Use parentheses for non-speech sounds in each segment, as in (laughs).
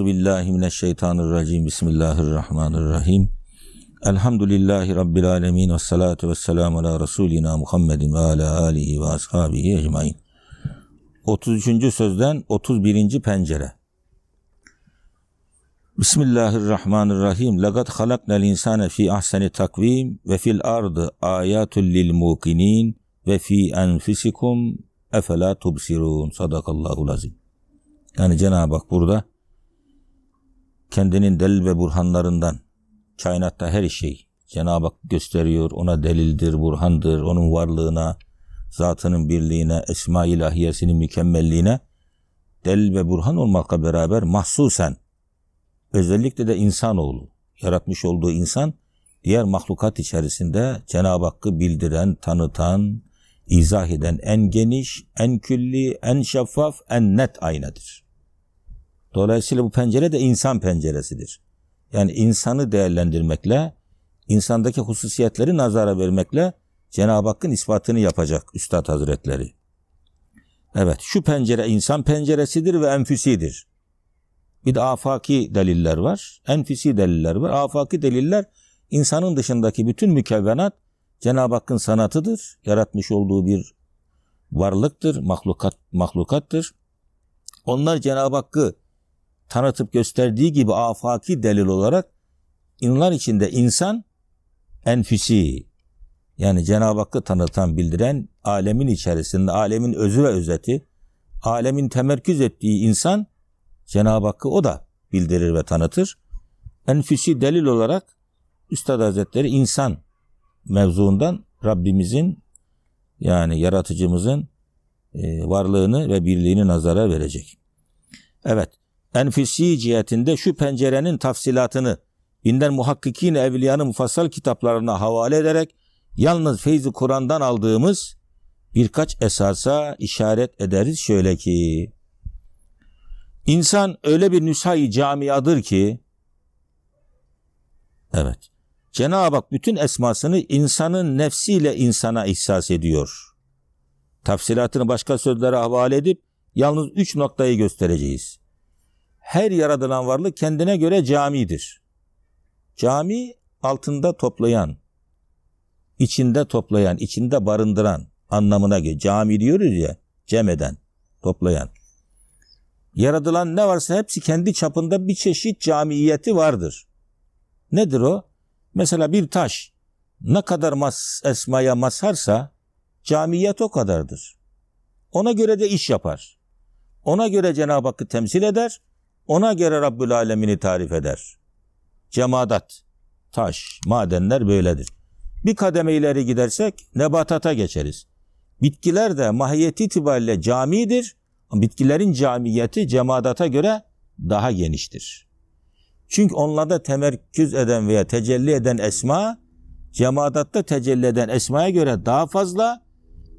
Euzu billahi mineşşeytanirracim. Bismillahirrahmanirrahim. Elhamdülillahi rabbil alamin ve salatu vesselamü ala resulina Muhammedin ve ala alihi ve ashabihi ecmaîn. 33. sözden 31. pencere. Bismillahirrahmanirrahim. Laqad halaknal insane fi ahseni takvim ve fil ardı ayatul lil mukinin ve fi enfusikum efela tubsirun. Sadakallahu lazim. Yani Cenab-ı Hak burada kendinin delil ve burhanlarından kainatta her şey Cenab-ı Hak gösteriyor. Ona delildir, burhandır. Onun varlığına, zatının birliğine, esma ilahiyesinin mükemmelliğine delil ve burhan olmakla beraber mahsusen özellikle de insanoğlu yaratmış olduğu insan diğer mahlukat içerisinde Cenab-ı Hakk'ı bildiren, tanıtan, izah eden en geniş, en külli, en şeffaf, en net aynadır. Dolayısıyla bu pencere de insan penceresidir. Yani insanı değerlendirmekle, insandaki hususiyetleri nazara vermekle Cenab-ı Hakk'ın ispatını yapacak Üstad Hazretleri. Evet, şu pencere insan penceresidir ve enfüsidir. Bir de afaki deliller var, enfüsi deliller var. Afaki deliller insanın dışındaki bütün mükevvenat Cenab-ı Hakk'ın sanatıdır. Yaratmış olduğu bir varlıktır, mahlukat, mahlukattır. Onlar Cenab-ı Hakk'ı tanıtıp gösterdiği gibi afaki delil olarak inanlar içinde insan enfüsi yani Cenab-ı Hakk'ı tanıtan, bildiren alemin içerisinde, alemin özü ve özeti, alemin temerküz ettiği insan Cenab-ı Hakk'ı o da bildirir ve tanıtır. Enfüsi delil olarak Üstad Hazretleri insan mevzuundan Rabbimizin yani yaratıcımızın e, varlığını ve birliğini nazara verecek. Evet, enfüsi cihetinde şu pencerenin tafsilatını binden muhakkikin evliyanın mufassal kitaplarına havale ederek yalnız feyzi Kur'an'dan aldığımız birkaç esasa işaret ederiz şöyle ki insan öyle bir nüshay camiadır ki evet Cenab-ı Hak bütün esmasını insanın nefsiyle insana ihsas ediyor. Tafsilatını başka sözlere havale edip yalnız üç noktayı göstereceğiz. Her yaratılan varlık kendine göre camidir. Cami altında toplayan, içinde toplayan, içinde barındıran anlamına geliyor. Cami diyoruz ya, cem eden, toplayan. Yaratılan ne varsa hepsi kendi çapında bir çeşit camiyeti vardır. Nedir o? Mesela bir taş ne kadar mas esmaya mazharsa camiyet o kadardır. Ona göre de iş yapar. Ona göre Cenab-ı Hakk'ı temsil eder. Ona göre Rabbül Alemini tarif eder. Cemadat, taş, madenler böyledir. Bir kademe ileri gidersek nebatata geçeriz. Bitkiler de mahiyeti itibariyle camidir. Bitkilerin camiyeti cemadata göre daha geniştir. Çünkü onlarda temerküz eden veya tecelli eden esma, cemadatta tecelli eden esmaya göre daha fazla,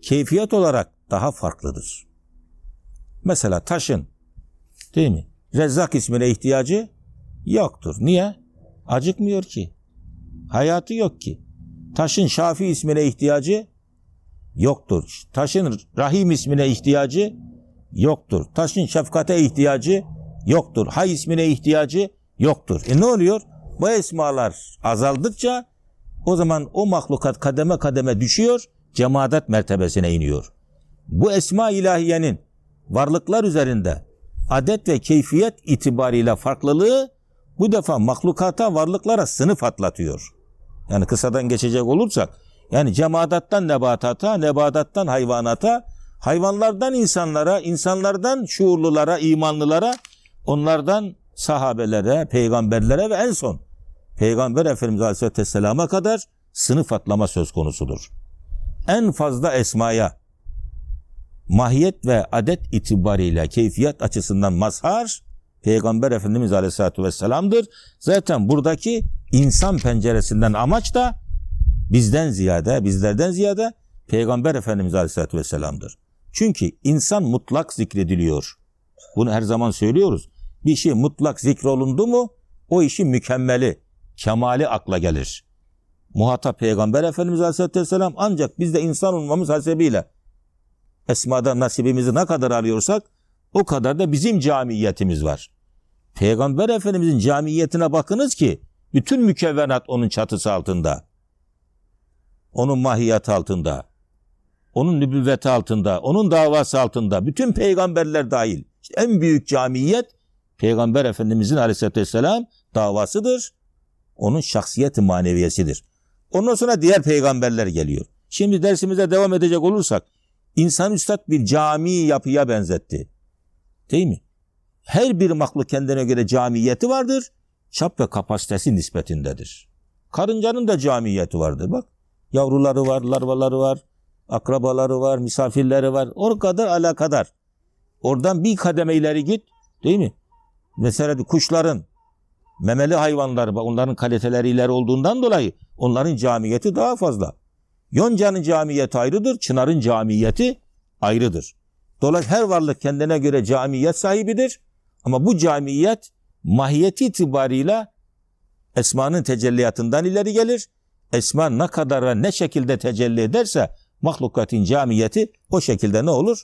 keyfiyet olarak daha farklıdır. Mesela taşın, değil mi? Rezzak ismine ihtiyacı yoktur. Niye? Acıkmıyor ki. Hayatı yok ki. Taşın Şafi ismine ihtiyacı yoktur. Taşın Rahim ismine ihtiyacı yoktur. Taşın şefkate ihtiyacı yoktur. Hay ismine ihtiyacı yoktur. E ne oluyor? Bu esmalar azaldıkça o zaman o mahlukat kademe kademe düşüyor, cemaat mertebesine iniyor. Bu esma ilahiyenin varlıklar üzerinde adet ve keyfiyet itibariyle farklılığı bu defa mahlukata, varlıklara sınıf atlatıyor. Yani kısadan geçecek olursak, yani cemaattan nebatata, nebatattan hayvanata, hayvanlardan insanlara, insanlardan şuurlulara, imanlılara, onlardan sahabelere, peygamberlere ve en son Peygamber Efendimiz Aleyhisselam'a kadar sınıf atlama söz konusudur. En fazla esmaya, mahiyet ve adet itibariyle keyfiyet açısından mazhar Peygamber Efendimiz Aleyhisselatü Vesselam'dır. Zaten buradaki insan penceresinden amaç da bizden ziyade, bizlerden ziyade Peygamber Efendimiz Aleyhisselatü Vesselam'dır. Çünkü insan mutlak zikrediliyor. Bunu her zaman söylüyoruz. Bir şey mutlak zikrolundu mu o işi mükemmeli, kemali akla gelir. Muhatap Peygamber Efendimiz Aleyhisselatü Vesselam ancak biz de insan olmamız hasebiyle esmada nasibimizi ne kadar alıyorsak o kadar da bizim camiyetimiz var. Peygamber Efendimizin camiyetine bakınız ki bütün mükevvenat onun çatısı altında. Onun mahiyatı altında. Onun nübüvveti altında. Onun davası altında. Bütün peygamberler dahil. İşte en büyük camiyet Peygamber Efendimizin aleyhissalatü vesselam davasıdır. Onun şahsiyeti maneviyesidir. Ondan sonra diğer peygamberler geliyor. Şimdi dersimize devam edecek olursak insan üstad bir cami yapıya benzetti. Değil mi? Her bir mahluk kendine göre camiyeti vardır. Çap ve kapasitesi nispetindedir. Karıncanın da camiyeti vardır bak. Yavruları var, larvaları var, akrabaları var, misafirleri var. O kadar alakadar. Oradan bir kademe ileri git. Değil mi? Mesela kuşların, memeli hayvanlar, onların kaliteleri ileri olduğundan dolayı onların camiyeti daha fazla. Yonca'nın camiyeti ayrıdır, Çınar'ın camiyeti ayrıdır. Dolayısıyla her varlık kendine göre camiyet sahibidir. Ama bu camiyet mahiyeti itibarıyla esmanın tecelliyatından ileri gelir. Esma ne kadar ve ne şekilde tecelli ederse mahlukatın camiyeti o şekilde ne olur?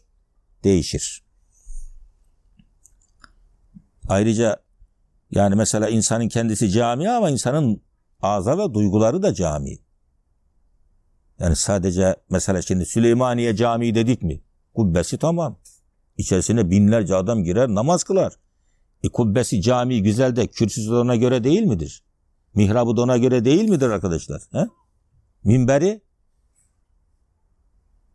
Değişir. Ayrıca yani mesela insanın kendisi cami ama insanın ağza ve duyguları da cami. Yani sadece mesela şimdi Süleymaniye Camii dedik mi? Kubbesi tamam. İçerisine binlerce adam girer namaz kılar. E kubbesi cami güzel de kürsüsü de ona göre değil midir? Mihrabı da ona göre değil midir arkadaşlar? He? Minberi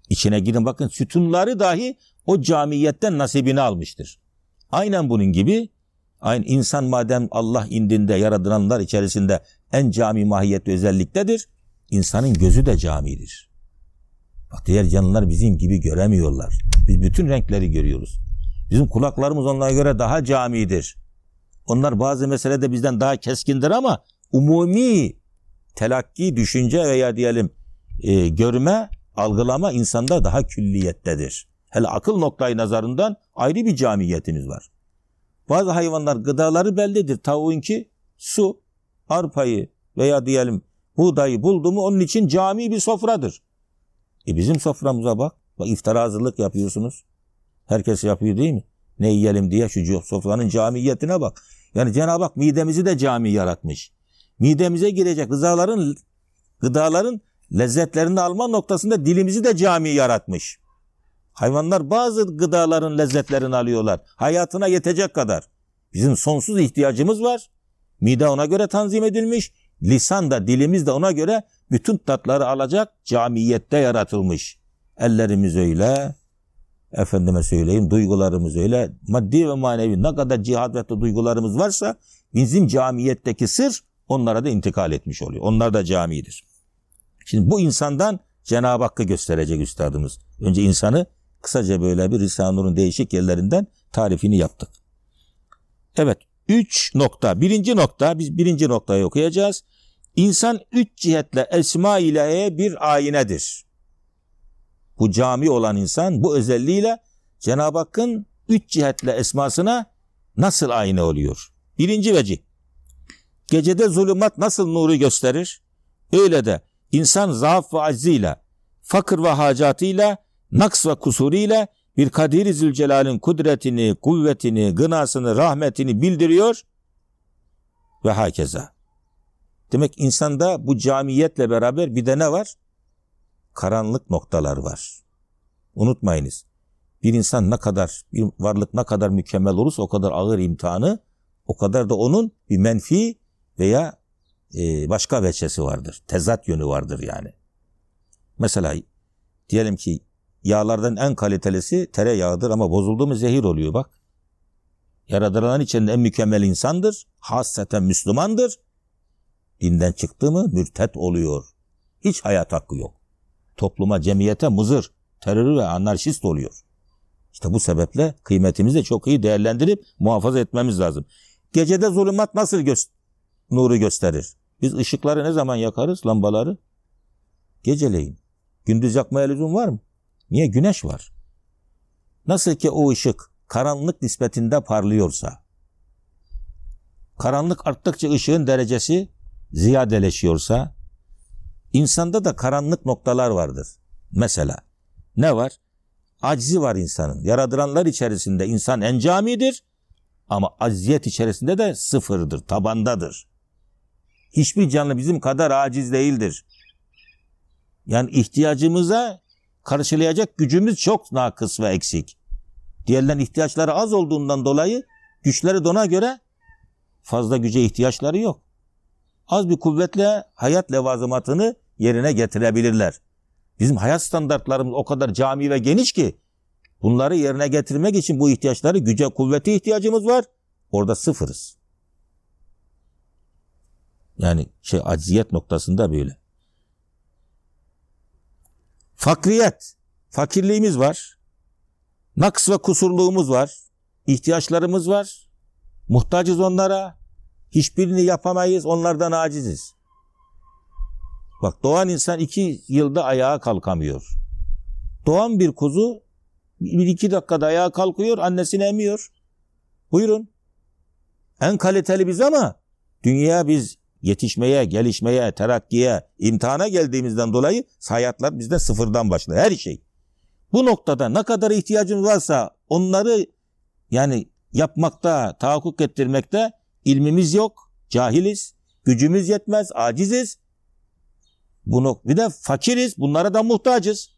içine gidin bakın sütunları dahi o camiyetten nasibini almıştır. Aynen bunun gibi aynı insan madem Allah indinde yaratılanlar içerisinde en cami mahiyetli özelliktedir. İnsanın gözü de camidir. Bak diğer canlılar bizim gibi göremiyorlar. Biz bütün renkleri görüyoruz. Bizim kulaklarımız onlara göre daha camidir. Onlar bazı meselede bizden daha keskindir ama umumi telakki, düşünce veya diyelim e, görme, algılama insanda daha külliyettedir. Hele akıl noktayı nazarından ayrı bir camiyetiniz var. Bazı hayvanlar gıdaları bellidir. Tavuğunki su, arpayı veya diyelim buğdayı buldu mu onun için cami bir sofradır. E bizim soframıza bak. Bak iftara hazırlık yapıyorsunuz. Herkes yapıyor değil mi? Ne yiyelim diye şu sofranın camiyetine bak. Yani Cenab-ı Hak midemizi de cami yaratmış. Midemize girecek gıdaların gıdaların lezzetlerini alma noktasında dilimizi de cami yaratmış. Hayvanlar bazı gıdaların lezzetlerini alıyorlar. Hayatına yetecek kadar. Bizim sonsuz ihtiyacımız var. Mide ona göre tanzim edilmiş. Lisan da dilimiz de ona göre bütün tatları alacak camiyette yaratılmış. Ellerimiz öyle, efendime söyleyeyim duygularımız öyle. Maddi ve manevi ne kadar cihat ve duygularımız varsa bizim camiyetteki sır onlara da intikal etmiş oluyor. Onlar da camidir. Şimdi bu insandan Cenab-ı Hakk'ı gösterecek üstadımız. Önce insanı kısaca böyle bir Risale-i değişik yerlerinden tarifini yaptık. Evet, üç nokta. Birinci nokta, biz birinci noktayı okuyacağız. İnsan üç cihetle esma ilaheye bir ayinedir. Bu cami olan insan bu özelliğiyle Cenab-ı Hakk'ın üç cihetle esmasına nasıl ayna oluyor? Birinci vecih. Gecede zulümat nasıl nuru gösterir? Öyle de insan zaaf ve acziyle, fakir ve hacatıyla, naks ve kusuruyla bir Kadir-i Zülcelal'in kudretini, kuvvetini, gınasını, rahmetini bildiriyor ve hakeza. Demek insanda bu camiyetle beraber bir de ne var? Karanlık noktalar var. Unutmayınız. Bir insan ne kadar, bir varlık ne kadar mükemmel olursa o kadar ağır imtihanı, o kadar da onun bir menfi veya e, başka veçesi vardır. Tezat yönü vardır yani. Mesela diyelim ki yağlardan en kalitelisi tereyağıdır ama bozuldu mu zehir oluyor bak. Yaratılan içinde en mükemmel insandır. Hasreten Müslümandır. Dinden çıktı mı mürtet oluyor. Hiç hayat hakkı yok. Topluma, cemiyete mızır, terör ve anarşist oluyor. İşte bu sebeple kıymetimizi çok iyi değerlendirip muhafaza etmemiz lazım. Gecede zulümat nasıl gö nuru gösterir? Biz ışıkları ne zaman yakarız, lambaları? Geceleyin. Gündüz yakmaya lüzum var mı? Niye? Güneş var. Nasıl ki o ışık karanlık nispetinde parlıyorsa, karanlık arttıkça ışığın derecesi ziyadeleşiyorsa, insanda da karanlık noktalar vardır. Mesela ne var? Aczi var insanın. Yaradılanlar içerisinde insan en camidir Ama aziyet içerisinde de sıfırdır, tabandadır. Hiçbir canlı bizim kadar aciz değildir. Yani ihtiyacımıza karşılayacak gücümüz çok nakıs ve eksik. Diğerlerin ihtiyaçları az olduğundan dolayı güçleri de ona göre fazla güce ihtiyaçları yok. Az bir kuvvetle hayat levazımatını yerine getirebilirler. Bizim hayat standartlarımız o kadar cami ve geniş ki bunları yerine getirmek için bu ihtiyaçları güce, kuvvete ihtiyacımız var. Orada sıfırız. Yani şey acziyet noktasında böyle. Fakriyet. Fakirliğimiz var. Naks ve kusurluğumuz var. ihtiyaçlarımız var. Muhtacız onlara. Hiçbirini yapamayız. Onlardan aciziz. Bak doğan insan iki yılda ayağa kalkamıyor. Doğan bir kuzu bir iki dakikada ayağa kalkıyor, annesini emiyor. Buyurun. En kaliteli biz ama dünya biz yetişmeye, gelişmeye, terakkiye, imtihana geldiğimizden dolayı hayatlar bizde sıfırdan başlıyor. Her şey. Bu noktada ne kadar ihtiyacımız varsa onları yani yapmakta, tahakkuk ettirmekte ilmimiz yok, cahiliz, gücümüz yetmez, aciziz. Bunu bir de fakiriz, bunlara da muhtacız.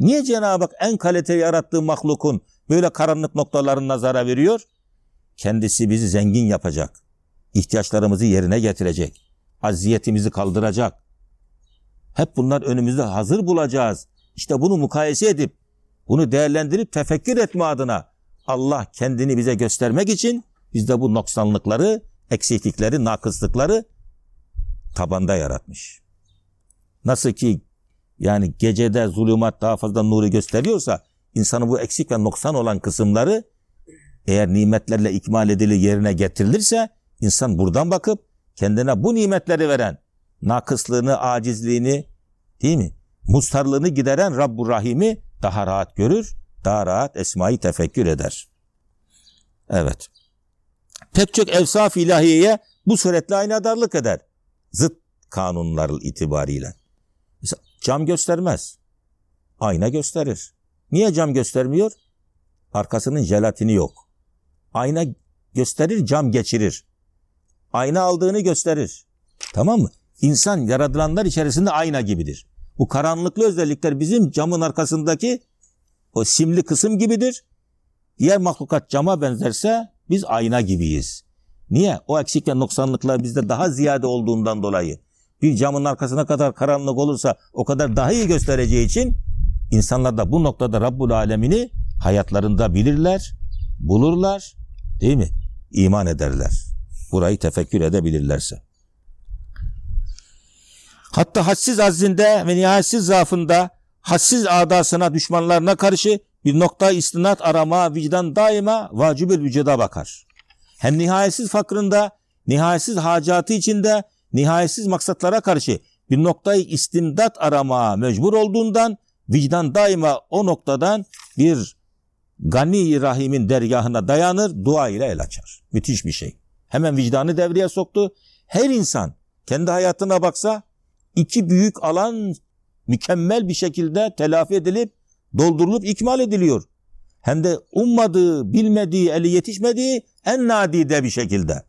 Niye Cenab-ı Hak en kaliteli yarattığı mahlukun böyle karanlık noktalarına zarar veriyor? Kendisi bizi zengin yapacak. ihtiyaçlarımızı yerine getirecek. Aziyetimizi kaldıracak. Hep bunlar önümüzde hazır bulacağız. İşte bunu mukayese edip, bunu değerlendirip tefekkür etme adına Allah kendini bize göstermek için bizde bu noksanlıkları, eksiklikleri, nakıslıkları tabanda yaratmış. Nasıl ki yani gecede zulümat daha fazla nuru gösteriyorsa insanın bu eksik ve noksan olan kısımları eğer nimetlerle ikmal edilir yerine getirilirse insan buradan bakıp kendine bu nimetleri veren nakıslığını, acizliğini değil mi? Mustarlığını gideren Rabbur Rahim'i daha rahat görür, daha rahat esmayı tefekkür eder. Evet. Pek çok evsaf ilahiyeye bu suretle aynadarlık eder. Zıt kanunlar itibariyle. Mesela cam göstermez. Ayna gösterir. Niye cam göstermiyor? Arkasının jelatini yok. Ayna gösterir, cam geçirir. Ayna aldığını gösterir. Tamam mı? İnsan yaratılanlar içerisinde ayna gibidir. Bu karanlıklı özellikler bizim camın arkasındaki o simli kısım gibidir. Diğer mahlukat cama benzerse biz ayna gibiyiz. Niye? O eksik ve noksanlıklar bizde daha ziyade olduğundan dolayı. Bir camın arkasına kadar karanlık olursa o kadar daha iyi göstereceği için insanlar da bu noktada Rabbul Alemini hayatlarında bilirler, bulurlar, değil mi? İman ederler. Burayı tefekkür edebilirlerse. Hatta hadsiz azzinde ve nihayetsiz zaafında hadsiz adasına, düşmanlarına karşı bir nokta istinat arama, vicdan daima vacibül vücuda bakar. Hem nihayetsiz fakrında, nihayetsiz hacatı içinde, nihayetsiz maksatlara karşı bir noktayı istimdat arama mecbur olduğundan vicdan daima o noktadan bir gani rahimin dergahına dayanır, dua ile el açar. Müthiş bir şey. Hemen vicdanı devreye soktu. Her insan kendi hayatına baksa iki büyük alan mükemmel bir şekilde telafi edilip doldurulup ikmal ediliyor. Hem de ummadığı, bilmediği, eli yetişmediği en nadide bir şekilde.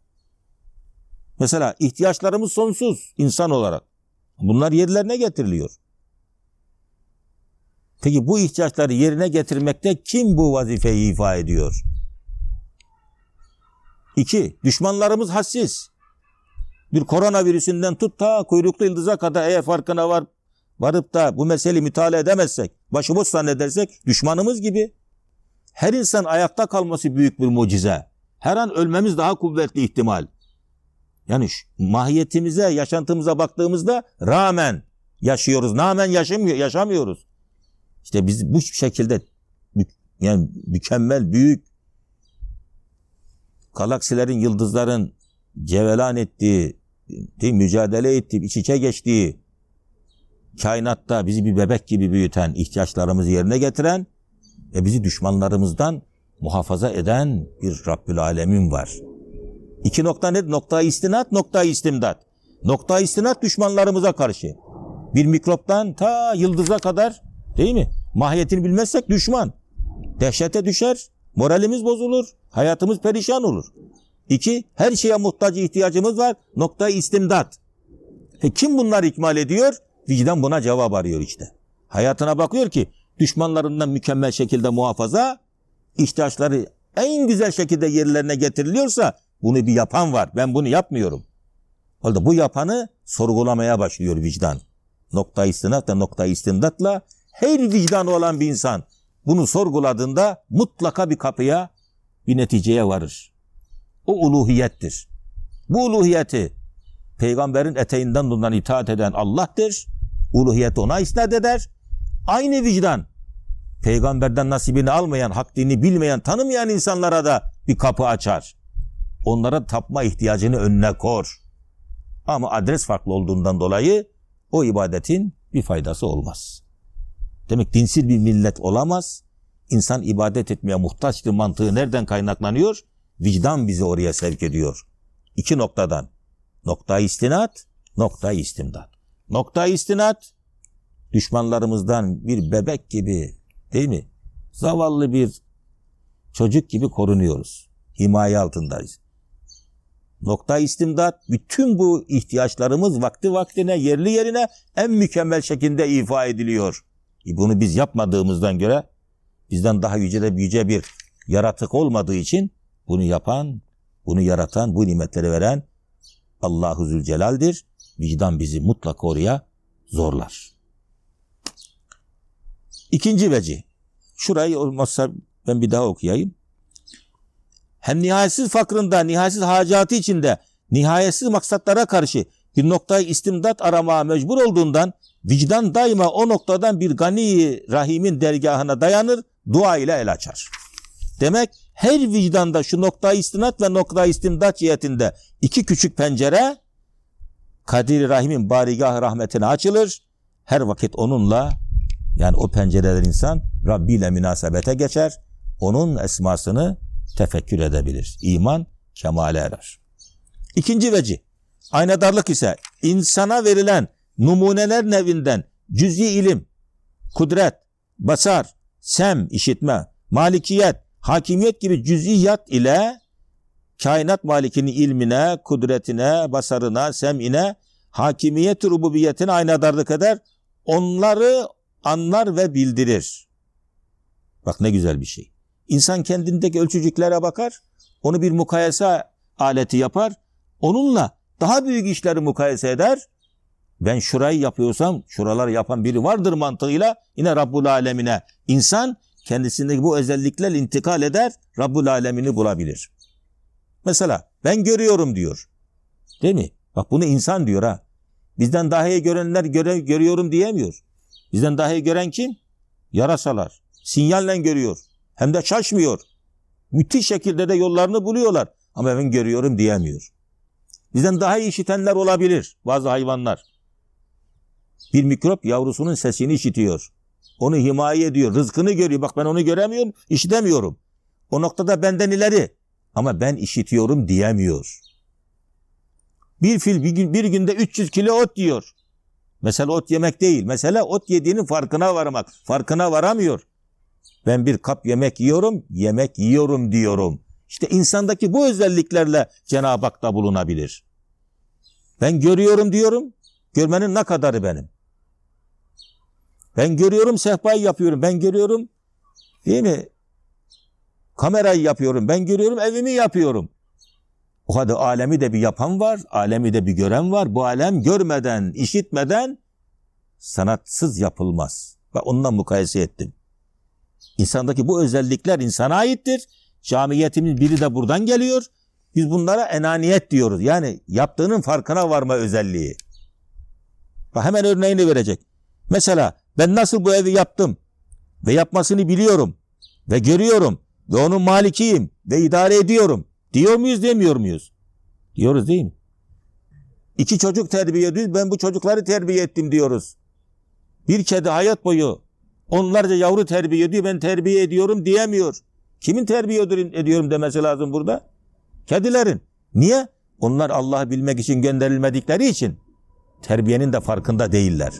Mesela ihtiyaçlarımız sonsuz insan olarak. Bunlar yerlerine getiriliyor. Peki bu ihtiyaçları yerine getirmekte kim bu vazifeyi ifa ediyor? İki, düşmanlarımız hassiz. Bir koronavirüsünden tut ta kuyruklu yıldıza kadar eğer farkına var, varıp da bu meseleyi mütalaa edemezsek, başıboş zannedersek düşmanımız gibi. Her insan ayakta kalması büyük bir mucize. Her an ölmemiz daha kuvvetli ihtimal. Yani mahiyetimize, yaşantımıza baktığımızda rağmen yaşıyoruz. Rağmen yaşamıyor, yaşamıyoruz. İşte biz bu şekilde yani mükemmel, büyük galaksilerin, yıldızların cevelan ettiği, değil, mücadele ettiği, iç içe geçtiği kainatta bizi bir bebek gibi büyüten, ihtiyaçlarımızı yerine getiren ve bizi düşmanlarımızdan muhafaza eden bir Rabbül Alemin var. İki nokta ne? Nokta istinat, nokta istimdat. Nokta istinat düşmanlarımıza karşı. Bir mikroptan ta yıldıza kadar değil mi? Mahiyetini bilmezsek düşman. Dehşete düşer, Moralimiz bozulur, hayatımız perişan olur. İki, her şeye muhtaç ihtiyacımız var. Nokta istimdat. E kim bunlar ikmal ediyor? Vicdan buna cevap arıyor işte. Hayatına bakıyor ki düşmanlarından mükemmel şekilde muhafaza, ihtiyaçları en güzel şekilde yerlerine getiriliyorsa bunu bir yapan var. Ben bunu yapmıyorum. Oldu bu yapanı sorgulamaya başlıyor vicdan. Nokta istinat ve nokta istimdatla her vicdanı olan bir insan bunu sorguladığında mutlaka bir kapıya bir neticeye varır. O uluhiyettir. Bu uluhiyeti peygamberin eteğinden bundan itaat eden Allah'tır. Uluhiyeti ona isnat eder. Aynı vicdan peygamberden nasibini almayan, hak dini bilmeyen, tanımayan insanlara da bir kapı açar. Onlara tapma ihtiyacını önüne kor. Ama adres farklı olduğundan dolayı o ibadetin bir faydası olmaz. Demek dinsiz bir millet olamaz. İnsan ibadet etmeye muhtaçtır mantığı nereden kaynaklanıyor? Vicdan bizi oraya sevk ediyor. İki noktadan. Nokta istinat, nokta istimdat. Nokta istinat, düşmanlarımızdan bir bebek gibi değil mi? Zavallı bir çocuk gibi korunuyoruz. Himaye altındayız. Nokta istimdat, bütün bu ihtiyaçlarımız vakti vaktine, yerli yerine en mükemmel şekilde ifa ediliyor. E bunu biz yapmadığımızdan göre bizden daha yüce de yüce bir yaratık olmadığı için bunu yapan, bunu yaratan, bu nimetleri veren Allahu Zülcelal'dir. Vicdan bizi mutlaka oraya zorlar. İkinci veci. Şurayı olmazsa ben bir daha okuyayım. Hem nihayetsiz fakrında, nihayetsiz hacatı içinde, nihayetsiz maksatlara karşı bir noktayı istimdat aramaya mecbur olduğundan vicdan daima o noktadan bir gani rahimin dergahına dayanır, dua ile el açar. Demek her vicdanda şu nokta istinat ve nokta istimdat cihetinde iki küçük pencere Kadir Rahim'in barigah rahmetine açılır. Her vakit onunla yani o pencereler insan Rabbi ile münasebete geçer. Onun esmasını tefekkür edebilir. İman kemale erer. İkinci veci. Aynadarlık ise insana verilen numuneler nevinden cüz'i ilim, kudret, basar, sem, işitme, malikiyet, hakimiyet gibi cüz'iyat ile kainat malikinin ilmine, kudretine, basarına, sem'ine, hakimiyet rububiyetine aynadarlık eder. Onları anlar ve bildirir. Bak ne güzel bir şey. İnsan kendindeki ölçücüklere bakar, onu bir mukayese aleti yapar, onunla daha büyük işleri mukayese eder. Ben şurayı yapıyorsam şuraları yapan biri vardır mantığıyla yine Rabbul Alemine insan kendisindeki bu özelliklerle intikal eder, Rabbul Alemini bulabilir. Mesela ben görüyorum diyor. Değil mi? Bak bunu insan diyor ha. Bizden daha iyi görenler göre, görüyorum diyemiyor. Bizden daha iyi gören kim? Yarasalar. Sinyalle görüyor. Hem de şaşmıyor. Müthiş şekilde de yollarını buluyorlar. Ama ben görüyorum diyemiyor. Bizden daha iyi işitenler olabilir bazı hayvanlar. Bir mikrop yavrusunun sesini işitiyor. Onu himaye ediyor, rızkını görüyor. Bak ben onu göremiyorum, işitemiyorum. O noktada benden ileri. Ama ben işitiyorum diyemiyor. Bir fil bir, gün, bir günde 300 kilo ot yiyor. Mesela ot yemek değil. Mesela ot yediğinin farkına varmak. Farkına varamıyor. Ben bir kap yemek yiyorum, yemek yiyorum diyorum. İşte insandaki bu özelliklerle Cenab-ı Hak da bulunabilir. Ben görüyorum diyorum. Görmenin ne kadarı benim? Ben görüyorum sehpayı yapıyorum. Ben görüyorum değil mi? Kamerayı yapıyorum. Ben görüyorum evimi yapıyorum. O halde alemi de bir yapan var. Alemi de bir gören var. Bu alem görmeden, işitmeden sanatsız yapılmaz. Ve ondan mukayese ettim. İnsandaki bu özellikler insana aittir. Camiyetimiz biri de buradan geliyor. Biz bunlara enaniyet diyoruz. Yani yaptığının farkına varma özelliği. Bak hemen örneğini verecek. Mesela ben nasıl bu evi yaptım ve yapmasını biliyorum ve görüyorum ve onun malikiyim ve idare ediyorum. Diyor muyuz demiyor muyuz? Diyoruz değil mi? İki çocuk terbiye ediyoruz. Ben bu çocukları terbiye ettim diyoruz. Bir kedi hayat boyu onlarca yavru terbiye ediyor. Ben terbiye ediyorum diyemiyor. Kimin terbiye ediyorum demesi lazım burada? Kedilerin. Niye? Onlar Allah'ı bilmek için gönderilmedikleri için terbiyenin de farkında değiller.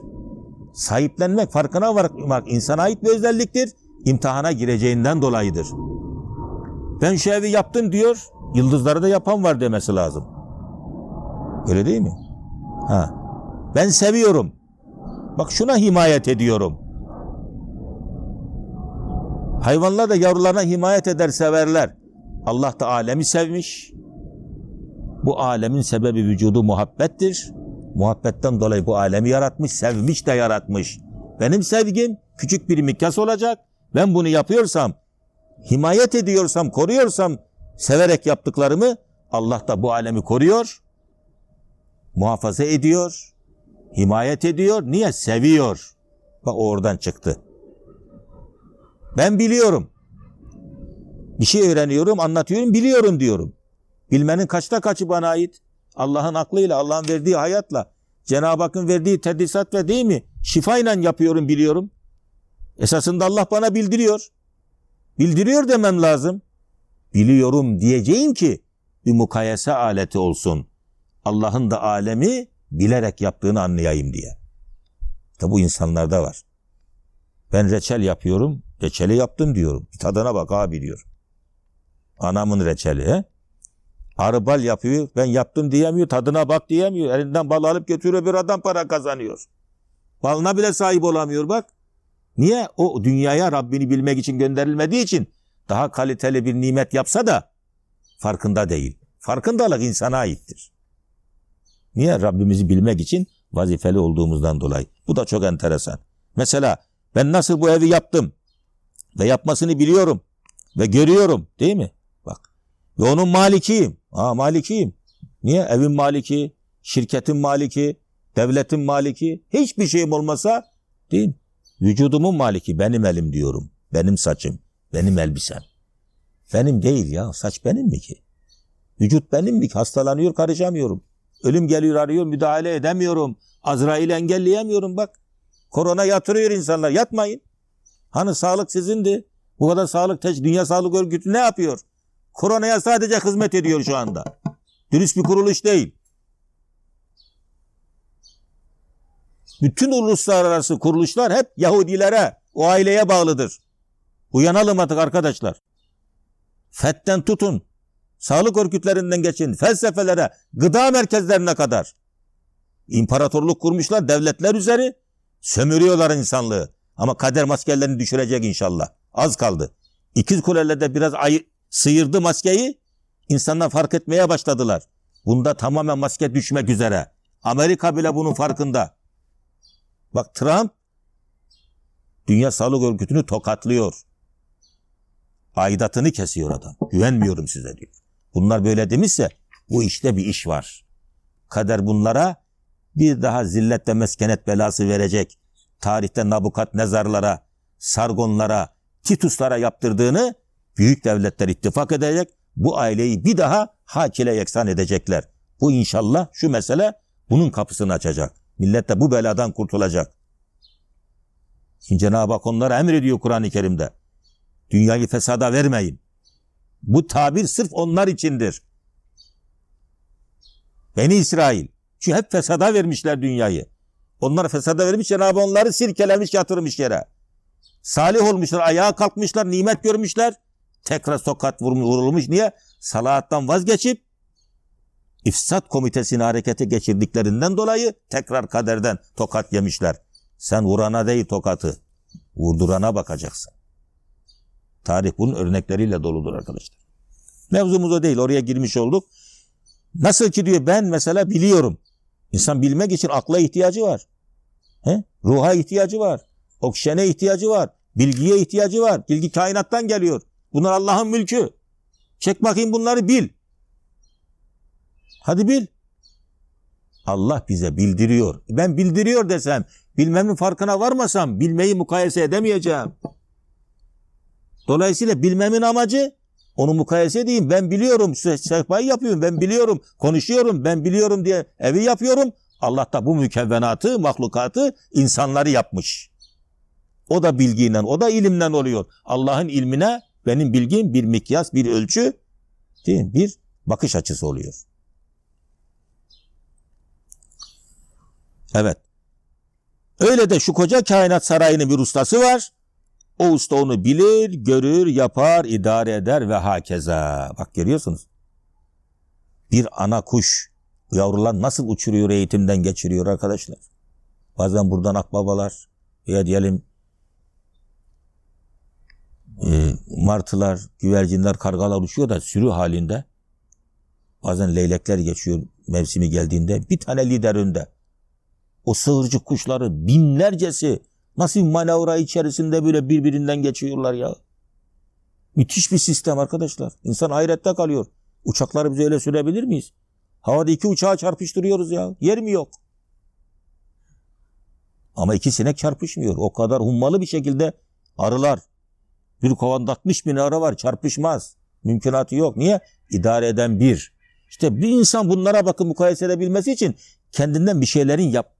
Sahiplenmek, farkına varmak insana ait bir özelliktir. İmtihana gireceğinden dolayıdır. Ben şu evi yaptım diyor. Yıldızları da yapan var demesi lazım. Öyle değil mi? Ha. Ben seviyorum. Bak şuna himayet ediyorum. Hayvanlar da yavrularına himayet eder severler. Allah da alemi sevmiş. Bu alemin sebebi vücudu muhabbettir. Muhabbetten dolayı bu alemi yaratmış, sevmiş de yaratmış. Benim sevgim küçük bir mikyas olacak. Ben bunu yapıyorsam, himayet ediyorsam, koruyorsam, severek yaptıklarımı Allah da bu alemi koruyor, muhafaza ediyor, himayet ediyor. Niye? Seviyor. Bak oradan çıktı. Ben biliyorum. Bir şey öğreniyorum, anlatıyorum, biliyorum diyorum. Bilmenin kaçta kaçı bana ait? Allah'ın aklıyla, Allah'ın verdiği hayatla, Cenab-ı Hakk'ın verdiği tedrisat ve değil mi? Şifayla yapıyorum, biliyorum. Esasında Allah bana bildiriyor. Bildiriyor demem lazım. Biliyorum diyeceğin ki bir mukayese aleti olsun. Allah'ın da alemi bilerek yaptığını anlayayım diye. İşte bu insanlarda var. Ben reçel yapıyorum, reçeli yaptım diyorum. Tadına bak abi diyor. Anamın reçeli he? Arı yapıyor, ben yaptım diyemiyor, tadına bak diyemiyor. Elinden bal alıp götürüyor bir adam para kazanıyor. Balına bile sahip olamıyor bak. Niye? O dünyaya Rabbini bilmek için gönderilmediği için daha kaliteli bir nimet yapsa da farkında değil. Farkındalık insana aittir. Niye? Rabbimizi bilmek için vazifeli olduğumuzdan dolayı. Bu da çok enteresan. Mesela ben nasıl bu evi yaptım ve yapmasını biliyorum ve görüyorum değil mi? Bak. Ve onun malikiyim. Aa malikiyim. Niye? Evin maliki, şirketin maliki, devletin maliki. Hiçbir şeyim olmasa değil mi? Vücudumun maliki benim elim diyorum. Benim saçım, benim elbisem. Benim değil ya. Saç benim mi ki? Vücut benim mi ki? Hastalanıyor karışamıyorum. Ölüm geliyor arıyor müdahale edemiyorum. Azrail'i engelleyemiyorum bak. Korona yatırıyor insanlar. Yatmayın. Hani sağlık sizindi. Bu kadar sağlık, dünya sağlık örgütü ne yapıyor? Koronaya sadece hizmet ediyor şu anda. Dürüst bir kuruluş değil. Bütün uluslararası kuruluşlar hep Yahudilere, o aileye bağlıdır. Uyanalım artık arkadaşlar. FET'ten tutun, sağlık örgütlerinden geçin, felsefelere, gıda merkezlerine kadar. İmparatorluk kurmuşlar devletler üzeri, sömürüyorlar insanlığı. Ama kader maskelerini düşürecek inşallah. Az kaldı. İkiz kulelerde biraz ayı, sıyırdı maskeyi, insanlar fark etmeye başladılar. Bunda tamamen maske düşmek üzere. Amerika bile bunun farkında. Bak Trump Dünya Sağlık Örgütü'nü tokatlıyor. Aidatını kesiyor adam. Güvenmiyorum size diyor. Bunlar böyle demişse bu işte bir iş var. Kader bunlara bir daha zillet ve meskenet belası verecek. Tarihte Nabukat nezarlara, Sargonlara, Tituslara yaptırdığını büyük devletler ittifak edecek. Bu aileyi bir daha hak ile yeksan edecekler. Bu inşallah şu mesele bunun kapısını açacak. Millet de bu beladan kurtulacak. Şimdi Cenab-ı Hak onlara emrediyor Kur'an-ı Kerim'de. Dünyayı fesada vermeyin. Bu tabir sırf onlar içindir. Beni İsrail. Çünkü hep fesada vermişler dünyayı. Onlar fesada vermiş Cenab-ı onları sirkelemiş yatırmış yere. Salih olmuşlar, ayağa kalkmışlar, nimet görmüşler. Tekrar sokat vurulmuş. Niye? Salahattan vazgeçip İfsat komitesini harekete geçirdiklerinden dolayı tekrar kaderden tokat yemişler. Sen vurana değil tokatı, vurdurana bakacaksın. Tarih bunun örnekleriyle doludur arkadaşlar. Mevzumuz o değil, oraya girmiş olduk. Nasıl ki diyor ben mesela biliyorum. İnsan bilmek için akla ihtiyacı var. He? Ruha ihtiyacı var. Oksijene ihtiyacı var. Bilgiye ihtiyacı var. Bilgi kainattan geliyor. Bunlar Allah'ın mülkü. Çek bakayım bunları bil. Hadi bil. Allah bize bildiriyor. Ben bildiriyor desem, bilmemin farkına varmasam bilmeyi mukayese edemeyeceğim. Dolayısıyla bilmemin amacı onu mukayese edeyim. Ben biliyorum, sehpayı yapıyorum, ben biliyorum, konuşuyorum, ben biliyorum diye evi yapıyorum. Allah da bu mükevvenatı, mahlukatı, insanları yapmış. O da bilgiyle, o da ilimden oluyor. Allah'ın ilmine benim bilgim bir mikyas, bir ölçü, değil mi? bir bakış açısı oluyor. Evet. Öyle de şu koca kainat sarayının bir ustası var. O usta onu bilir, görür, yapar, idare eder ve hakeza. Bak görüyorsunuz. Bir ana kuş yavrular nasıl uçuruyor, eğitimden geçiriyor arkadaşlar. Bazen buradan akbabalar veya diyelim e, martılar, güvercinler, kargalar uçuyor da sürü halinde. Bazen leylekler geçiyor mevsimi geldiğinde. Bir tane lider önde. O sığırcık kuşları binlercesi nasıl manevra içerisinde böyle birbirinden geçiyorlar ya. Müthiş bir sistem arkadaşlar. İnsan hayrette kalıyor. Uçakları biz öyle sürebilir miyiz? Havada iki uçağı çarpıştırıyoruz ya. Yer mi yok? Ama iki sinek çarpışmıyor. O kadar hummalı bir şekilde arılar. Bir kovanda 60 bin arı var çarpışmaz. Mümkünatı yok. Niye? İdare eden bir. İşte bir insan bunlara bakın mukayese edebilmesi için kendinden bir şeylerin yap,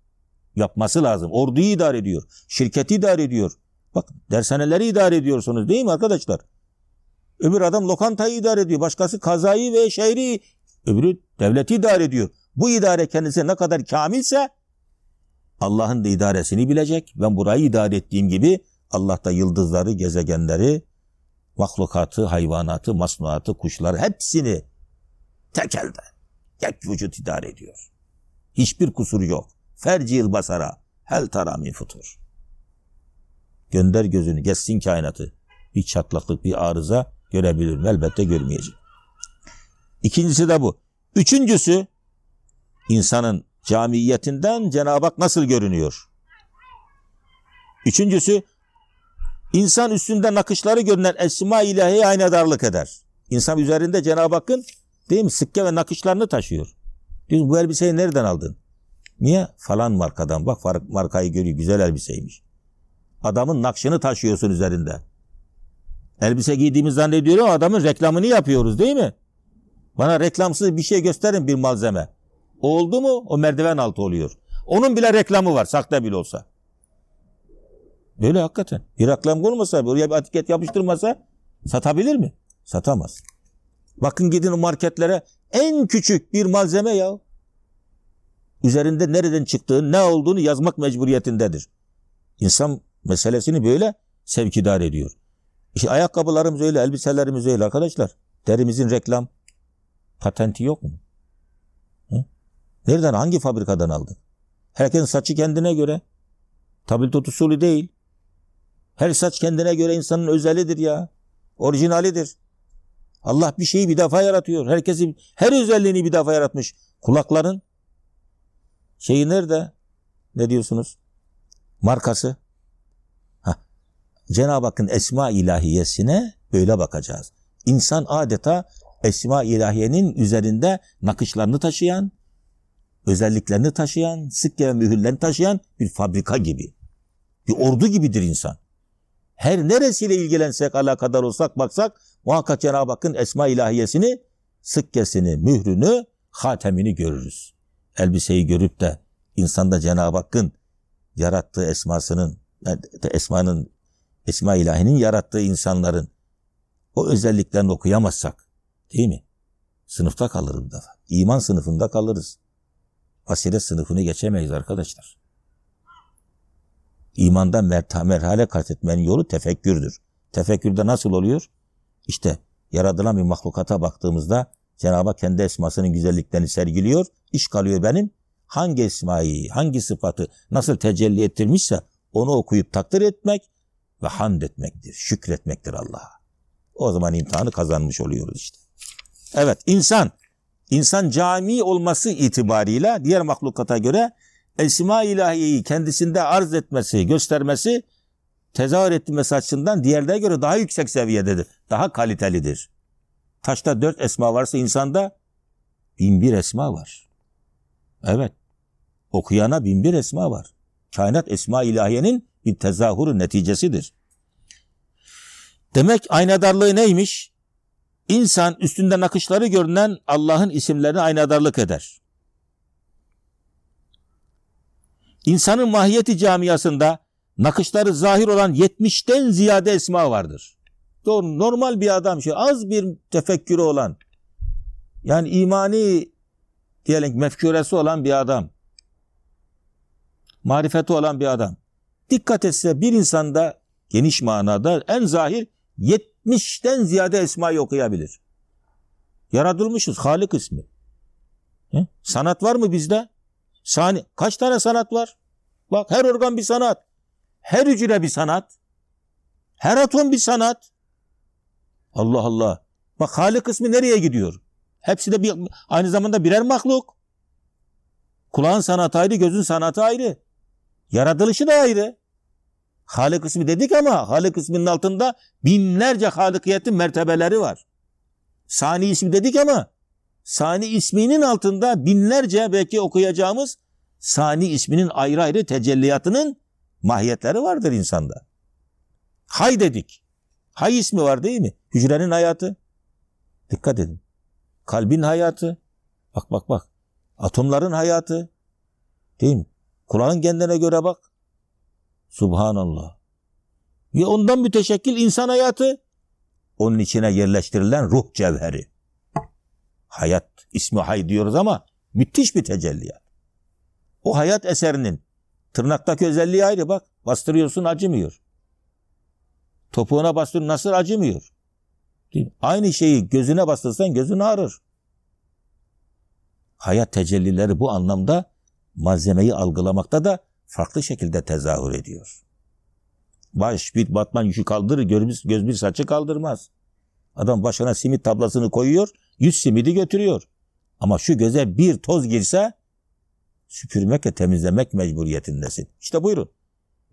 yapması lazım. Orduyu idare ediyor. Şirketi idare ediyor. Bak dershaneleri idare ediyorsunuz değil mi arkadaşlar? Öbür adam lokantayı idare ediyor. Başkası kazayı ve şehri. Öbürü devleti idare ediyor. Bu idare kendisi ne kadar kamilse Allah'ın da idaresini bilecek. Ben burayı idare ettiğim gibi Allah da yıldızları, gezegenleri, mahlukatı, hayvanatı, masnuatı, kuşları hepsini tek elde, tek vücut idare ediyor. Hiçbir kusuru yok. Fercil basara, hel tara min futur. Gönder gözünü, geçsin kainatı. Bir çatlaklık, bir arıza görebilir mi? Elbette görmeyecek. İkincisi de bu. Üçüncüsü, insanın camiyetinden Cenab-ı Hak nasıl görünüyor? Üçüncüsü, insan üstünde nakışları görünen esma ilahiye aynadarlık eder. İnsan üzerinde Cenab-ı Hakk'ın değil mi sıkke ve nakışlarını taşıyor. Diyor bu elbiseyi nereden aldın? Niye? Falan markadan. Bak markayı görüyor. Güzel elbiseymiş. Adamın nakşını taşıyorsun üzerinde. Elbise giydiğimiz zannediyorum adamın reklamını yapıyoruz değil mi? Bana reklamsız bir şey gösterin bir malzeme. O oldu mu o merdiven altı oluyor. Onun bile reklamı var sakta bile olsa. Böyle hakikaten. Bir reklam olmasa oraya bir etiket yapıştırmasa satabilir mi? Satamaz. Bakın gidin marketlere en küçük bir malzeme ya. Üzerinde nereden çıktığını, ne olduğunu yazmak mecburiyetindedir. İnsan meselesini böyle sevkidar ediyor. İşte ayakkabılarımız öyle, elbiselerimiz öyle arkadaşlar. Derimizin reklam patenti yok mu? Hı? Nereden, hangi fabrikadan aldın? Herkesin saçı kendine göre. Tabildot usulü değil. Her saç kendine göre insanın özelidir ya. Orijinalidir. Allah bir şeyi bir defa yaratıyor. Herkesin her özelliğini bir defa yaratmış. Kulakların şeyi nerede? Ne diyorsunuz? Markası. Cenab-ı Hakk'ın esma ilahiyesine böyle bakacağız. İnsan adeta esma ilahiyenin üzerinde nakışlarını taşıyan, özelliklerini taşıyan, sıkke ve mühürlerini taşıyan bir fabrika gibi. Bir ordu gibidir insan. Her neresiyle ilgilensek, alakadar olsak, baksak muhakkak Cenab-ı Hakk'ın esma ilahiyesini, sıkkesini, mührünü, hatemini görürüz. Elbiseyi görüp de insanda Cenab-ı Hakk'ın yarattığı esmasının, esmanın Esma ilahinin yarattığı insanların o özelliklerini okuyamazsak değil mi? Sınıfta kalırız defa. İman sınıfında kalırız. Basiret sınıfını geçemeyiz arkadaşlar. İmanda merta, merhale kat etmenin yolu tefekkürdür. Tefekkürde nasıl oluyor? İşte yaratılan bir mahlukata baktığımızda Cenab-ı Hak kendi esmasının güzelliklerini sergiliyor. İş kalıyor benim. Hangi esmayı, hangi sıfatı nasıl tecelli ettirmişse onu okuyup takdir etmek ve hamd etmektir, şükretmektir Allah'a. O zaman imtihanı kazanmış oluyoruz işte. Evet insan, insan cami olması itibarıyla diğer mahlukata göre esma ilahiyeyi kendisinde arz etmesi, göstermesi, tezahür etmesi açısından diğerlerine göre daha yüksek seviyededir. Daha kalitelidir. Taşta dört esma varsa insanda bin bir esma var. Evet. Okuyana bin bir esma var. Kainat esma ilahiyenin bir tezahürü neticesidir. Demek aynadarlığı neymiş? İnsan üstünde nakışları görünen Allah'ın isimlerini aynadarlık eder. İnsanın mahiyeti camiasında nakışları zahir olan 70'ten ziyade esma vardır. Doğru, normal bir adam, şey, az bir tefekkürü olan, yani imani diyelim mefkuresi olan bir adam, marifeti olan bir adam. Dikkat etse bir insanda geniş manada en zahir 70'ten ziyade esmayı okuyabilir. Yaratılmışız Halik ismi. He? Sanat var mı bizde? Sani kaç tane sanat var? Bak her organ bir sanat. Her hücre bir sanat. Her atom bir sanat. Allah Allah. Bak Halik ismi nereye gidiyor? Hepsi de bir, aynı zamanda birer mahluk. Kulağın sanatı ayrı, gözün sanatı ayrı. Yaratılışı da ayrı. Halik ismi dedik ama Halik isminin altında binlerce halikiyetin mertebeleri var. Sani ismi dedik ama Sani isminin altında binlerce belki okuyacağımız Sani isminin ayrı ayrı tecelliyatının mahiyetleri vardır insanda. Hay dedik. Hay ismi var değil mi? Hücrenin hayatı. Dikkat edin. Kalbin hayatı. Bak bak bak. Atomların hayatı. Değil mi? Kulağın kendine göre bak. Subhanallah. Ve ondan müteşekkil insan hayatı. Onun içine yerleştirilen ruh cevheri. Hayat ismi hay diyoruz ama müthiş bir tecelliyat. O hayat eserinin tırnaktaki özelliği ayrı bak. Bastırıyorsun acımıyor. Topuğuna bastır nasıl acımıyor. Aynı şeyi gözüne bastırsan gözün ağrır. Hayat tecellileri bu anlamda malzemeyi algılamakta da farklı şekilde tezahür ediyor. Baş bir batman yükü kaldırır, göz, göz bir saçı kaldırmaz. Adam başına simit tablasını koyuyor, yüz simidi götürüyor. Ama şu göze bir toz girse süpürmek ve temizlemek mecburiyetindesin. İşte buyurun.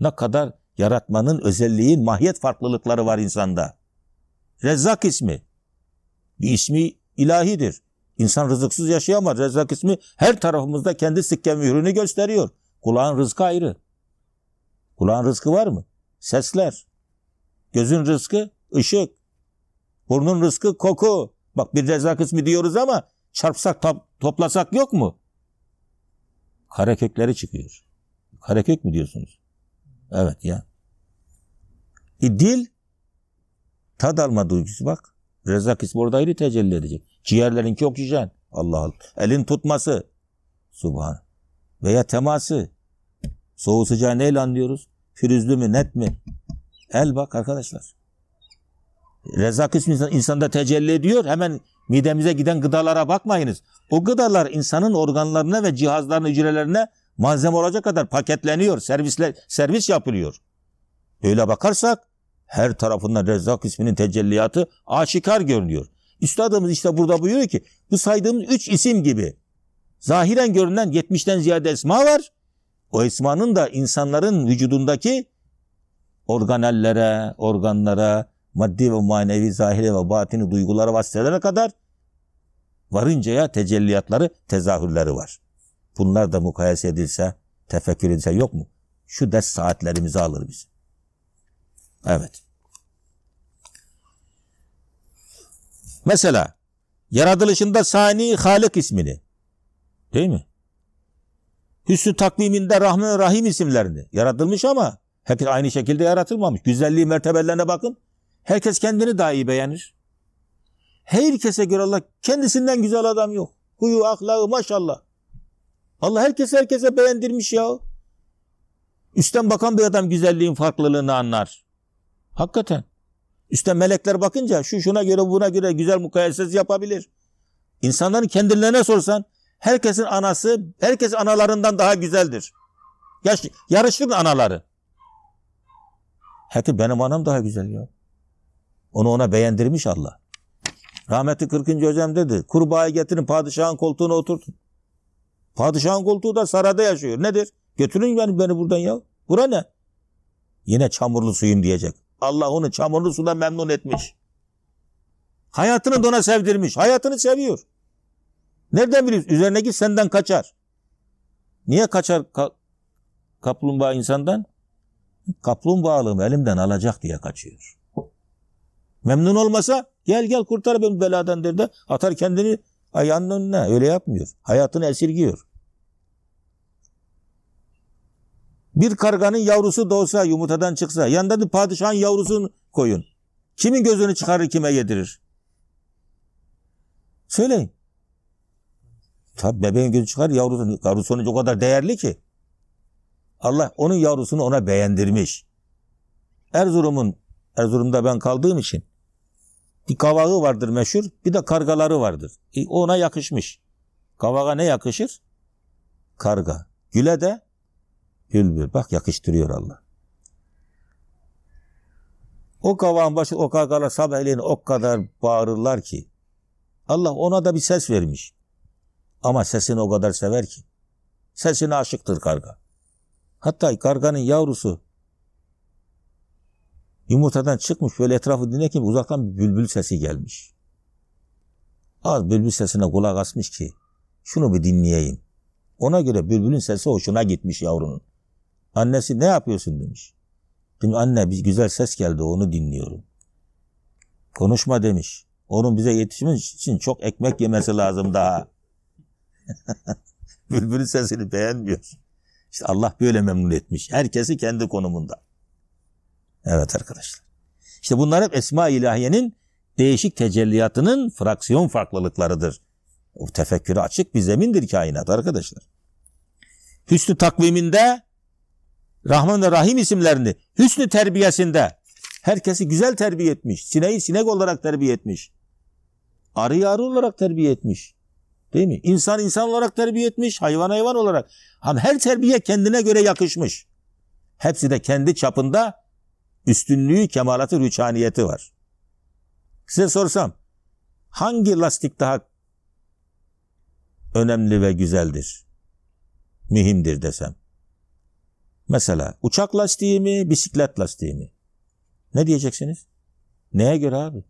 Ne kadar yaratmanın özelliğin mahiyet farklılıkları var insanda. Rezzak ismi. Bir ismi ilahidir. İnsan rızıksız yaşayamaz. Rezzak ismi her tarafımızda kendi sikke mührünü gösteriyor. Kulağın rızkı ayrı. Kulağın rızkı var mı? Sesler. Gözün rızkı ışık. Burnun rızkı koku. Bak bir Rezzak ismi diyoruz ama çarpsak top, toplasak yok mu? Karekökleri çıkıyor. Karekök mü diyorsunuz? Evet ya. E, dil tad alma duygusu bak. Rezzak ismi orada ayrı tecelli edecek. Ciğerlerinki oksijen. Allah Allah. Elin tutması. Subhan. Veya teması. Soğuk sıcağı neyle anlıyoruz? Pürüzlü mü, net mi? El bak arkadaşlar. Rezzak ismi insanda tecelli ediyor. Hemen midemize giden gıdalara bakmayınız. O gıdalar insanın organlarına ve cihazlarına, hücrelerine malzeme olacak kadar paketleniyor, servisle, servis yapılıyor. Öyle bakarsak her tarafından Rezzak isminin tecelliyatı aşikar görünüyor. Üstadımız işte burada buyuruyor ki bu saydığımız üç isim gibi zahiren görünen 70'ten ziyade esma var. O esmanın da insanların vücudundaki organellere, organlara, maddi ve manevi, zahiri ve batini duygulara vasıtelere kadar varıncaya tecelliyatları, tezahürleri var. Bunlar da mukayese edilse, tefekkür edilse yok mu? Şu ders saatlerimizi alır biz. Evet. Mesela yaratılışında Sani Halik ismini değil mi? Hüsnü takviminde Rahman Rahim isimlerini yaratılmış ama herkes aynı şekilde yaratılmamış. Güzelliği mertebelerine bakın. Herkes kendini daha iyi beğenir. Herkese göre Allah kendisinden güzel adam yok. Huyu, ahlakı maşallah. Allah herkes herkese beğendirmiş ya. Üstten bakan bir adam güzelliğin farklılığını anlar. Hakikaten. Üstten melekler bakınca şu şuna göre buna göre güzel mukayesesi yapabilir. İnsanların kendilerine sorsan herkesin anası herkes analarından daha güzeldir. Yaş, yarışır anaları. Herkes benim anam daha güzel ya. Onu ona beğendirmiş Allah. Rahmetli 40. hocam dedi. Kurbağayı getirin padişahın koltuğuna oturtun. Padişahın koltuğu da sarayda yaşıyor. Nedir? Götürün beni, beni buradan ya. Bura ne? Yine çamurlu suyum diyecek. Allah onu çamurlu sudan memnun etmiş. Hayatını da ona sevdirmiş. Hayatını seviyor. Nereden biliyorsun? Üzerine git senden kaçar. Niye kaçar ka kaplumbağa insandan? Kaplumbağalığımı elimden alacak diye kaçıyor. Memnun olmasa gel gel kurtar beni beladan der de atar kendini ayağının önüne. Öyle yapmıyor. Hayatını esirgiyor. Bir karganın yavrusu doğsa yumurtadan çıksa yanında bir padişahın yavrusunu koyun. Kimin gözünü çıkarır kime yedirir? Söyleyin. Tabi bebeğin gözü çıkar yavrusu, yavrusu o kadar değerli ki. Allah onun yavrusunu ona beğendirmiş. Erzurum'un Erzurum'da ben kaldığım için kavağı vardır meşhur, bir de kargaları vardır. E, ona yakışmış. Kavağa ne yakışır? Karga. Güle de bülbül. Bak yakıştırıyor Allah. O kavağın başı o kargalar sabahleyin o kadar bağırırlar ki Allah ona da bir ses vermiş. Ama sesini o kadar sever ki. Sesine aşıktır karga. Hatta karganın yavrusu yumurtadan çıkmış böyle etrafı dinlerken uzaktan bir bülbül sesi gelmiş. Az bülbül sesine kulak asmış ki şunu bir dinleyeyim. Ona göre bülbülün sesi hoşuna gitmiş yavrunun. Annesi ne yapıyorsun demiş. Demiş anne bir güzel ses geldi onu dinliyorum. Konuşma demiş. Onun bize yetişmesi için çok ekmek yemesi lazım daha. (laughs) Bülbülün sesini beğenmiyor. İşte Allah böyle memnun etmiş. Herkesi kendi konumunda. Evet arkadaşlar. İşte bunlar hep Esma-i İlahiye'nin değişik tecelliyatının fraksiyon farklılıklarıdır. O tefekküre açık bir zemindir kainat arkadaşlar. Hüsnü takviminde Rahman ve Rahim isimlerini hüsnü terbiyesinde herkesi güzel terbiye etmiş. Sineği sinek olarak terbiye etmiş. Arıyı arı olarak terbiye etmiş. Değil mi? İnsan insan olarak terbiye etmiş. Hayvan hayvan olarak. Ama her terbiye kendine göre yakışmış. Hepsi de kendi çapında üstünlüğü, kemalatı, rüçhaniyeti var. Size sorsam hangi lastik daha önemli ve güzeldir? Mühimdir desem. Mesela uçak lastiği mi, bisiklet lastiği mi? Ne diyeceksiniz? Neye göre abi?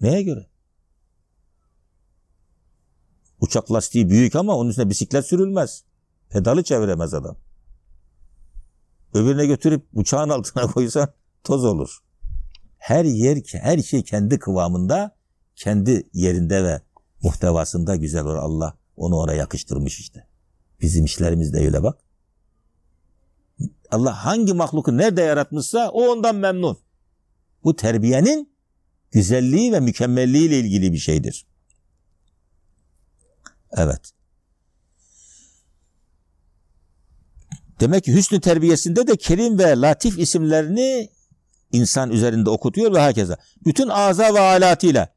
Neye göre? Uçak lastiği büyük ama onun üstüne bisiklet sürülmez. Pedalı çeviremez adam. Öbürüne götürüp uçağın (laughs) altına koysan toz olur. Her yer, her şey kendi kıvamında, kendi yerinde ve muhtevasında güzel olur. Allah onu oraya yakıştırmış işte. Bizim işlerimiz de öyle bak. Allah hangi mahluku nerede yaratmışsa o ondan memnun. Bu terbiyenin güzelliği ve mükemmelliği ile ilgili bir şeydir. Evet. Demek ki hüsnü terbiyesinde de kerim ve latif isimlerini insan üzerinde okutuyor ve herkese. Bütün aza ve alatıyla,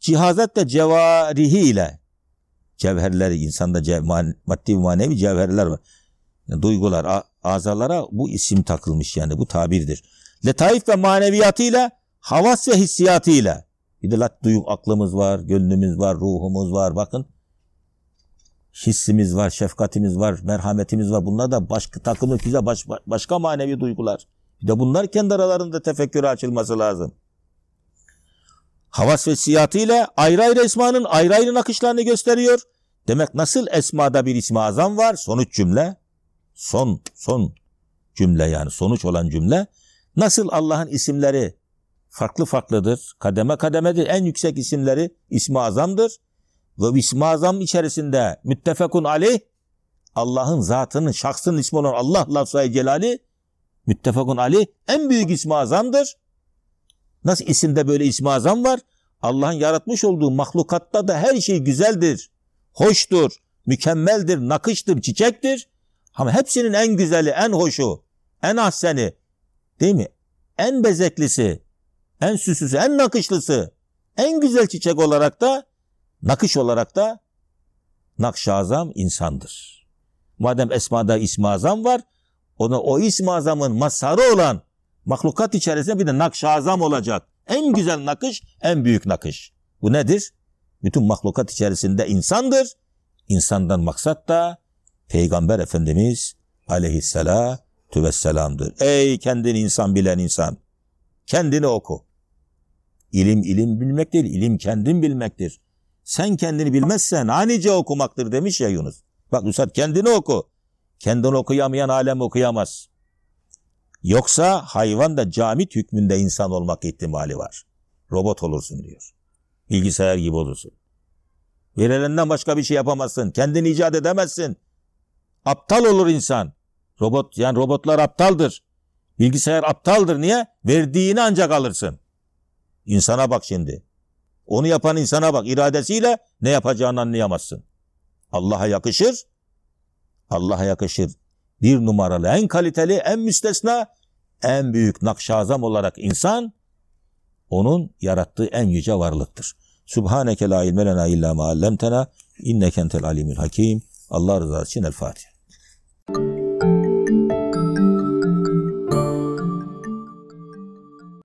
cihazat ve cevarihiyle, cevherleri, insanda cev, maddi ve manevi cevherler var. Yani duygular, azalara bu isim takılmış yani bu tabirdir. Letaif ve maneviyatıyla, havas ve hissiyatıyla. Bir de lat duyuk aklımız var, gönlümüz var, ruhumuz var. Bakın hissimiz var, şefkatimiz var, merhametimiz var. Bunlar da başka takımı bize baş, başka manevi duygular. Bir de bunlar kendi aralarında tefekküre açılması lazım. Havas ve siyatıyla ayrı ayrı esmanın ayrı ayrı nakışlarını gösteriyor. Demek nasıl esmada bir ismi azam var? Sonuç cümle. Son, son cümle yani sonuç olan cümle. Nasıl Allah'ın isimleri farklı farklıdır. Kademe kademedir. En yüksek isimleri ismi azamdır. Ve ismi azam içerisinde müttefekun aleyh Allah'ın zatının, şahsın ismi olan Allah lafzayı celali müttefekun aleyh en büyük ismi azamdır. Nasıl isimde böyle ismi azam var? Allah'ın yaratmış olduğu mahlukatta da her şey güzeldir, hoştur, mükemmeldir, nakıştır, çiçektir. Ama hepsinin en güzeli, en hoşu, en ahseni, değil mi? En bezeklisi, en süsüsü, en nakışlısı, en güzel çiçek olarak da, nakış olarak da nakş azam insandır. Madem esmada ismi azam var, ona o ismi azamın masarı olan mahlukat içerisinde bir de nakş azam olacak. En güzel nakış, en büyük nakış. Bu nedir? Bütün mahlukat içerisinde insandır. İnsandan maksat da Peygamber Efendimiz aleyhissalatu vesselam'dır. Ey kendini insan bilen insan. Kendini oku. İlim ilim bilmek değil, ilim kendin bilmektir. Sen kendini bilmezsen anice okumaktır demiş ya Yunus. Bak Üstad kendini oku. Kendini okuyamayan alem okuyamaz. Yoksa hayvan da camit hükmünde insan olmak ihtimali var. Robot olursun diyor. Bilgisayar gibi olursun. Verilenden başka bir şey yapamazsın. Kendini icat edemezsin. Aptal olur insan. Robot yani robotlar aptaldır. Bilgisayar aptaldır. Niye? Verdiğini ancak alırsın. İnsana bak şimdi. Onu yapan insana bak. İradesiyle ne yapacağını anlayamazsın. Allah'a yakışır. Allah'a yakışır. Bir numaralı, en kaliteli, en müstesna en büyük nakşazam olarak insan onun yarattığı en yüce varlıktır. Subhaneke la ilme lena illa ma allamtena inneke entel alimul hakim. Allah rızası için el Fatiha.